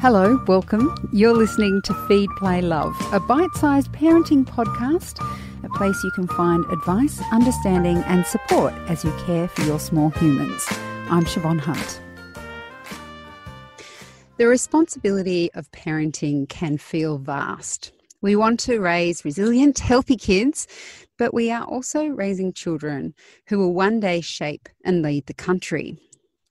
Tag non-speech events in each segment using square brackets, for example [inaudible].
Hello, welcome. You're listening to Feed, Play, Love, a bite sized parenting podcast, a place you can find advice, understanding, and support as you care for your small humans. I'm Siobhan Hunt. The responsibility of parenting can feel vast. We want to raise resilient, healthy kids, but we are also raising children who will one day shape and lead the country.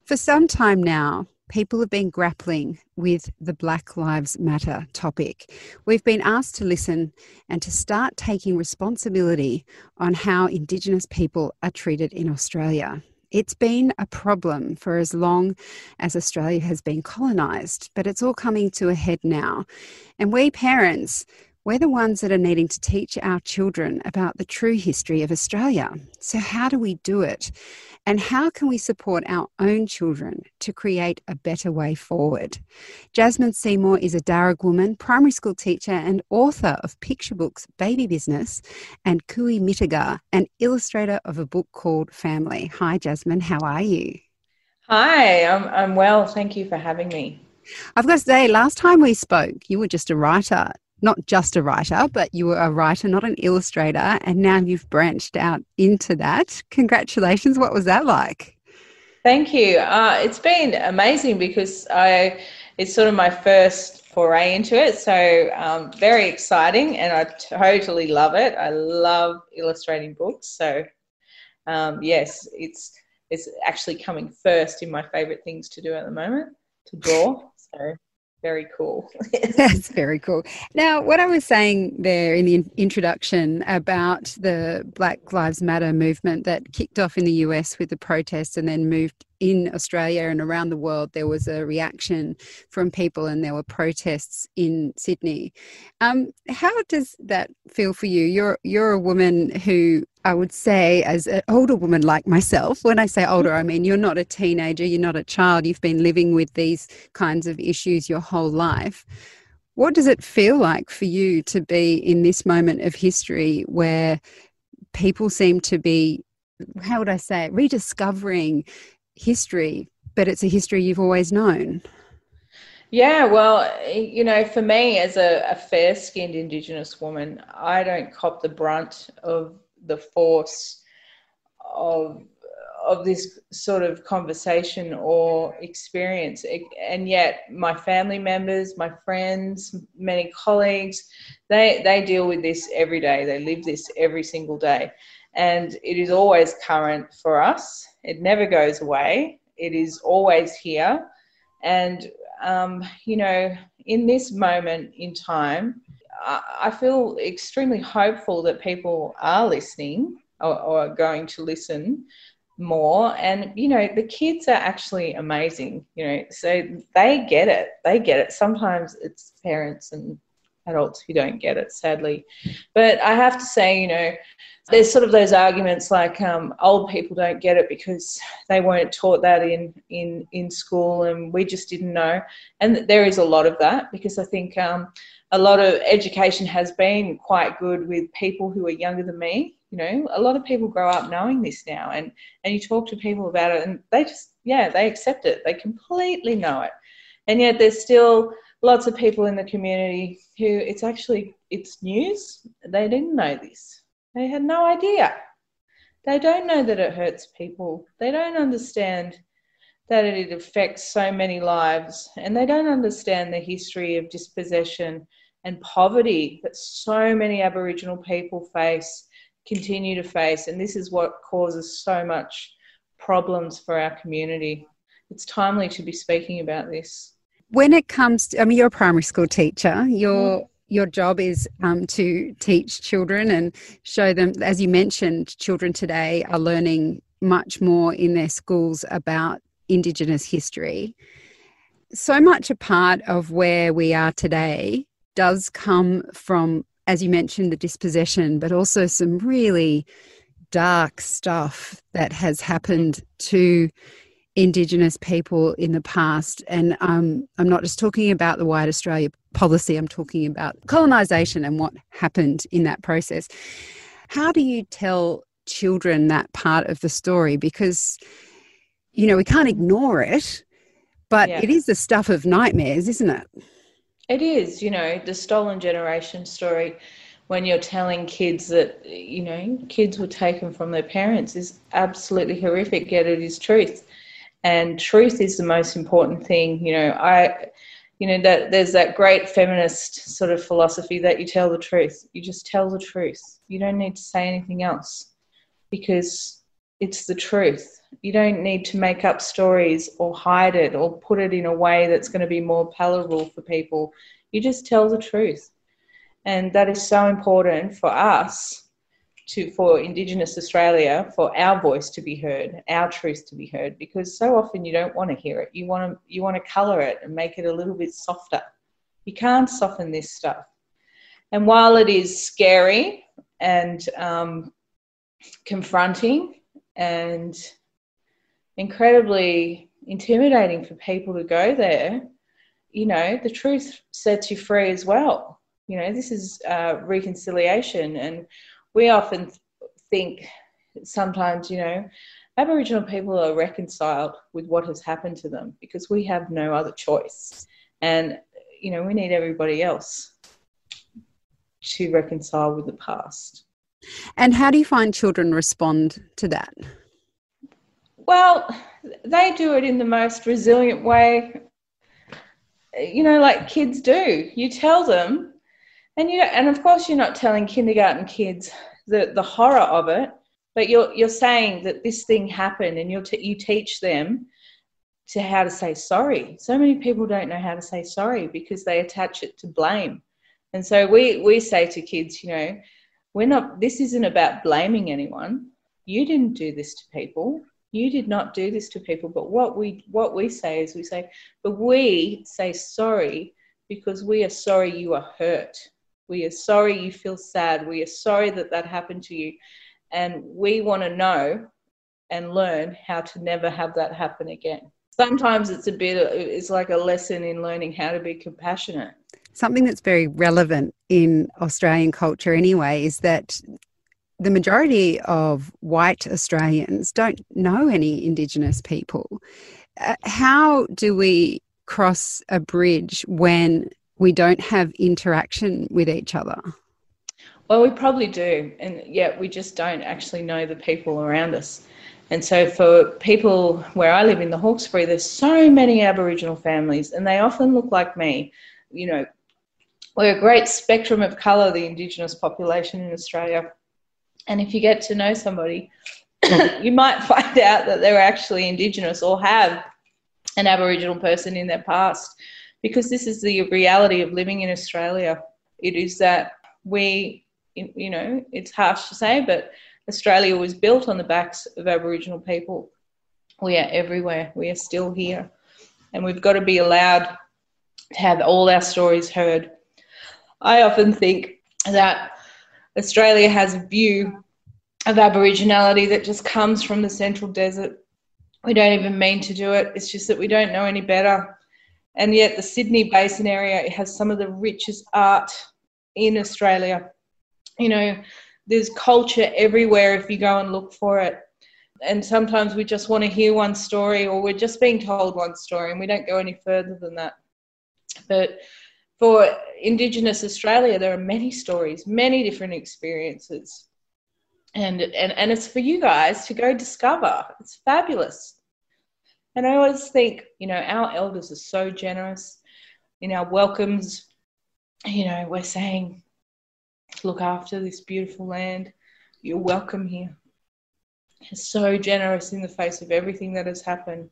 For some time now, people have been grappling with the Black Lives Matter topic. We've been asked to listen and to start taking responsibility on how Indigenous people are treated in Australia. It's been a problem for as long as Australia has been colonised, but it's all coming to a head now. And we parents, we're the ones that are needing to teach our children about the true history of Australia. So, how do we do it? And how can we support our own children to create a better way forward? Jasmine Seymour is a Darug woman, primary school teacher, and author of picture books Baby Business and Cooee Mittigar, an illustrator of a book called Family. Hi, Jasmine, how are you? Hi, I'm, I'm well. Thank you for having me. I've got to say, last time we spoke, you were just a writer not just a writer, but you were a writer, not an illustrator, and now you've branched out into that. Congratulations. What was that like? Thank you. Uh, it's been amazing because I it's sort of my first foray into it. So um, very exciting, and I totally love it. I love illustrating books. So um, yes, it's it's actually coming first in my favorite things to do at the moment to draw. So very cool. [laughs] [laughs] That's very cool. Now, what I was saying there in the introduction about the Black Lives Matter movement that kicked off in the US with the protests and then moved in Australia and around the world, there was a reaction from people and there were protests in Sydney. Um, how does that feel for you? You're, you're a woman who I would say, as an older woman like myself, when I say older, I mean you're not a teenager, you're not a child, you've been living with these kinds of issues your whole life. What does it feel like for you to be in this moment of history where people seem to be, how would I say it, rediscovering history, but it's a history you've always known? Yeah, well, you know, for me as a, a fair skinned Indigenous woman, I don't cop the brunt of the force of of this sort of conversation or experience. And yet my family members my friends many colleagues they they deal with this every day. They live this every single day. And it is always current for us it never goes away. It is always here. And um, you know in this moment in time I feel extremely hopeful that people are listening or, or going to listen more. And you know the kids are actually amazing you know so they get it. They get it. Sometimes it's parents and adults who don't get it sadly. But i have to say you know there's sort of those arguments like um, old people don't get it because they weren't taught that in in in school and we just didn't know and there is a lot of that because i think um, a lot of education has been quite good with people who are younger than me. You know, a lot of people grow up knowing this now, and and you talk to people about it, and they just yeah they accept it. They completely know it, and yet there's still lots of people in the community who it's actually it's news. They didn't know this. They had no idea. They don't know that it hurts people. They don't understand that it affects so many lives, and they don't understand the history of dispossession and poverty that so many Aboriginal people face, continue to face, and this is what causes so much problems for our community. It's timely to be speaking about this. When it comes to, I mean, you're a primary school teacher, your mm. Your job is um, to teach children and show them, as you mentioned, children today are learning much more in their schools about Indigenous history. So much a part of where we are today does come from, as you mentioned, the dispossession, but also some really dark stuff that has happened to Indigenous people in the past. And um, I'm not just talking about the White Australia policy, I'm talking about colonisation and what happened in that process. How do you tell children that part of the story? Because you know, we can't ignore it, But yeah. it is the stuff of nightmares, isn't it? It is, you know, the stolen generation story when you're telling kids that, you know, kids were taken from their parents is absolutely horrific, yet it is truth. And truth is the most important thing. You know, I, you know, that there's that great feminist sort of philosophy that you tell the truth. You just tell the truth. You don't need to say anything else because it's the truth. You don't need to make up stories or hide it or put it in a way that's going to be more palatable for people. You just tell the truth. And that is so important for us to for Indigenous Australia for our voice to be heard, our truth to be heard, because so often you don't want to hear it. You want to you want to colour it and make it a little bit softer. You can't soften this stuff. And while it is scary and um, confronting and incredibly intimidating for people to go there, you know, the truth sets you free as well. You know, this is uh, reconciliation, and we often think sometimes, you know, Aboriginal people are reconciled with what has happened to them because we have no other choice. And, you know, we need everybody else to reconcile with the past. And how do you find children respond to that? Well, they do it in the most resilient way, you know, like kids do. You tell them, and you and of course you're not telling kindergarten kids the, the horror of it, but you're you're saying that this thing happened, and you t- you teach them to how to say sorry. So many people don't know how to say sorry because they attach it to blame, and so we we say to kids, you know we're not this isn't about blaming anyone. You didn't do this to people. You did not do this to people. But what we what we say is we say but we say sorry because we are sorry you are hurt we are sorry you feel sad. We are sorry that that happened to you. And we want to know and learn how to never have that happen again. Sometimes it's a bit it's like a lesson in learning how to be compassionate. Something that's very relevant in Australian culture anyway is that the majority of white Australians don't know any Indigenous people. Uh, how do we cross a bridge when we don't have interaction with each other? Well, we probably do, and yet we just don't actually know the people around us. And so, for people where I live in the Hawkesbury, there's so many Aboriginal families, and they often look like me. You know, we're a great spectrum of colour, the Indigenous population in Australia. And if you get to know somebody, [coughs] you might find out that they're actually Indigenous or have an Aboriginal person in their past. Because this is the reality of living in Australia. It is that we, you know, it's harsh to say, but Australia was built on the backs of Aboriginal people. We are everywhere. We are still here. And we've got to be allowed to have all our stories heard I often think that Australia has a view of Aboriginality that just comes from the Central Desert. We don't even mean to do it, it's just that we don't know any better. And yet, the Sydney Basin area has some of the richest art in Australia. You know, there's culture everywhere if you go and look for it. And sometimes we just want to hear one story or we're just being told one story and we don't go any further than that. But for Indigenous Australia, there are many stories, many different experiences. And, and, and it's for you guys to go discover. It's fabulous. And I always think, you know, our elders are so generous in our welcomes. You know, we're saying, look after this beautiful land. You're welcome here. They're so generous in the face of everything that has happened.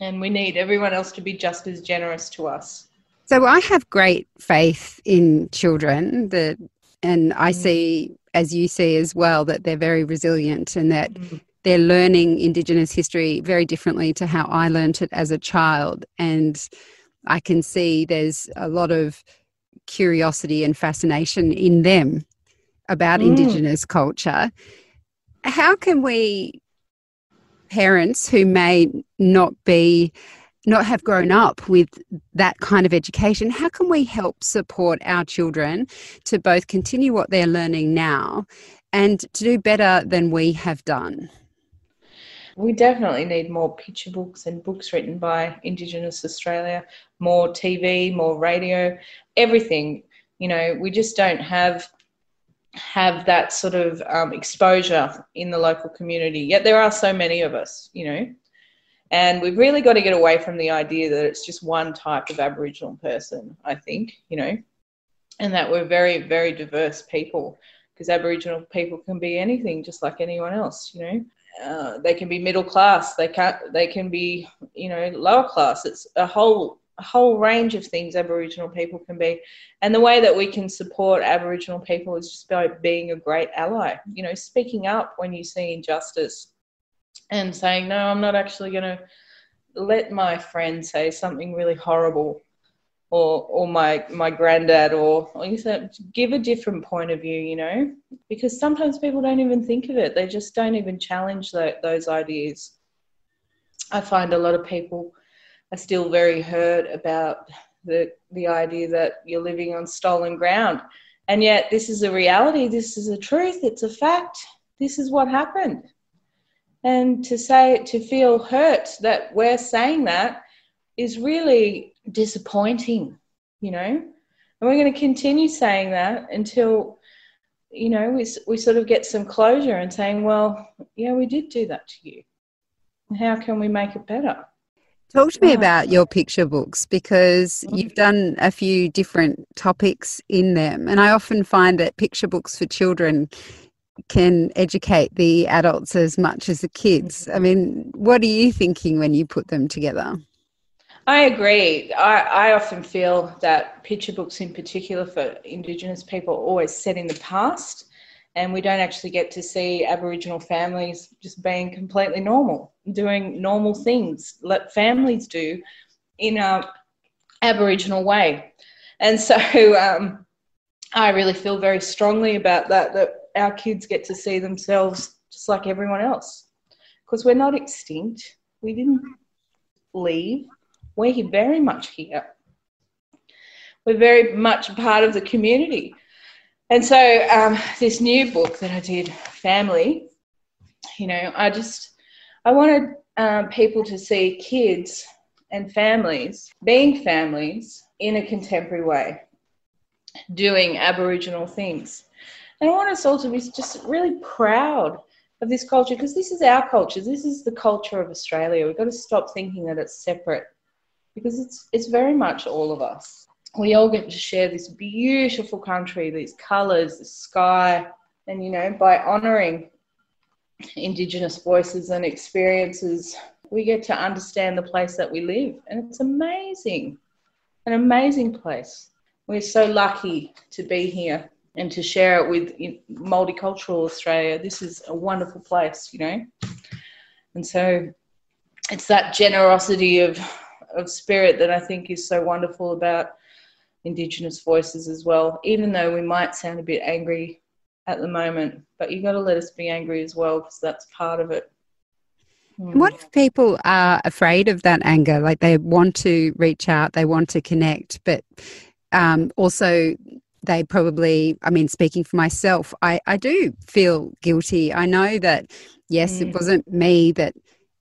And we need everyone else to be just as generous to us. So I have great faith in children that and I mm. see as you see as well that they're very resilient and that mm. They're learning indigenous history very differently to how I learnt it as a child and I can see there's a lot of curiosity and fascination in them about mm. indigenous culture. How can we parents who may not be not have grown up with that kind of education, how can we help support our children to both continue what they're learning now and to do better than we have done? We definitely need more picture books and books written by Indigenous Australia, more TV, more radio, everything. You know, we just don't have have that sort of um, exposure in the local community. Yet there are so many of us, you know, and we've really got to get away from the idea that it's just one type of Aboriginal person. I think, you know, and that we're very, very diverse people because Aboriginal people can be anything, just like anyone else. You know, uh, they can be middle class, they can they can be you know lower class. It's a whole a whole range of things Aboriginal people can be, and the way that we can support Aboriginal people is just by being a great ally. You know, speaking up when you see injustice, and saying no, I'm not actually going to let my friend say something really horrible or or my my granddad or, you said give a different point of view you know? Because sometimes people don't even think of it. They just don't even challenge those ideas. I find a lot of people are still very hurt about the the idea that you're living on stolen ground. And yet this is a reality. This is a truth. It's a fact. This is what happened. And to say to feel hurt that we're saying that is really disappointing, you know. And we're going to continue saying that until, you know, we, we sort of get some closure and saying, well, yeah, we did do that to you. How can we make it better? Talk to me about your picture books because mm-hmm. you've done a few different topics in them. And I often find that picture books for children can educate the adults as much as the kids. I mean, what are you thinking when you put them together? I agree. I, I often feel that picture books, in particular for Indigenous people, are always set in the past, and we don't actually get to see Aboriginal families just being completely normal, doing normal things that families do in a Aboriginal way. And so [laughs] um, I really feel very strongly about that, that our kids get to see themselves just like everyone else. Because we're not extinct. We didn't leave we're very much here. We're very much part of the community. And so, um, this new book that I did, Family, you know, I just, I wanted um, people to see kids and families being families in a contemporary way, doing Aboriginal things. And I want us all to be just really proud of this culture because this is our culture. This is the culture of Australia. We've got to stop thinking that it's separate because it's it's very much all of us. We all get to share this beautiful country, these colours, the sky, and you know, by honouring Indigenous voices and experiences, we get to understand the place that we live, and it's amazing, an amazing place. We're so lucky to be here and to share it with multicultural Australia. This is a wonderful place, you know, and so it's that generosity of of spirit that I think is so wonderful about Indigenous voices as well. Even though we might sound a bit angry at the moment, but you've got to let us be angry as well because that's part of it. Hmm. What if people are afraid of that anger? Like they want to reach out, they want to connect, but um, also they probably, I mean, speaking for myself, I, I do feel guilty. I know that, yes, mm. it wasn't me that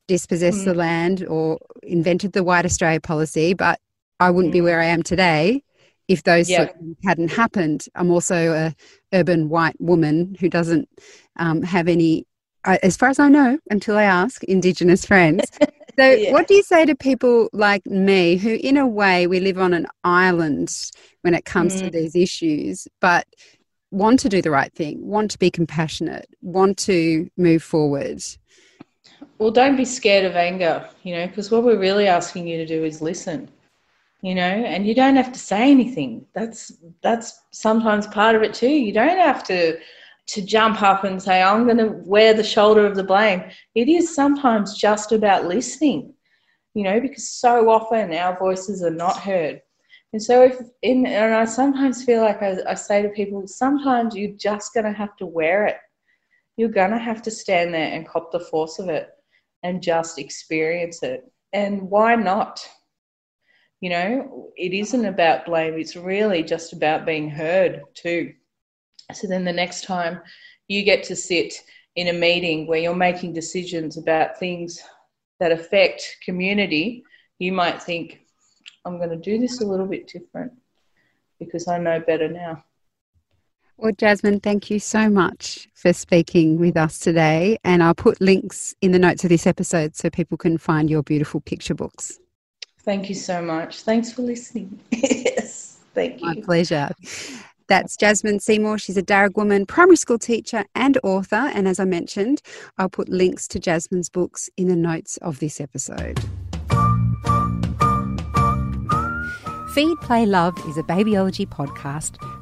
dispossessed mm. the land or invented the White Australia policy, but I wouldn't mm. be where I am today if those yeah. hadn't happened. I'm also a urban white woman who doesn't um, have any, as far as I know, until I ask Indigenous friends. [laughs] So, yeah. what do you say to people like me, who, in a way, we live on an island when it comes mm. to these issues, but want to do the right thing, want to be compassionate, want to move forward? Well, don't be scared of anger, you know, because what we're really asking you to do is listen, you know, and you don't have to say anything. That's that's sometimes part of it too. You don't have to to jump up and say, I'm going to wear the shoulder of the blame. It is sometimes just about listening, you know, because so often our voices are not heard. And so, if in, and I sometimes feel like I, I say to people, sometimes you're just going to have to wear it you're going to have to stand there and cop the force of it and just experience it. And why not? You know, it isn't about blame, it's really just about being heard too. So then the next time you get to sit in a meeting where you're making decisions about things that affect community, you might think, I'm going to do this a little bit different because I know better now. Well, Jasmine, thank you so much for speaking with us today. And I'll put links in the notes of this episode so people can find your beautiful picture books. Thank you so much. Thanks for listening. [laughs] yes, thank you. My pleasure. That's Jasmine Seymour. She's a Darug woman, primary school teacher, and author. And as I mentioned, I'll put links to Jasmine's books in the notes of this episode. Feed, Play, Love is a babyology podcast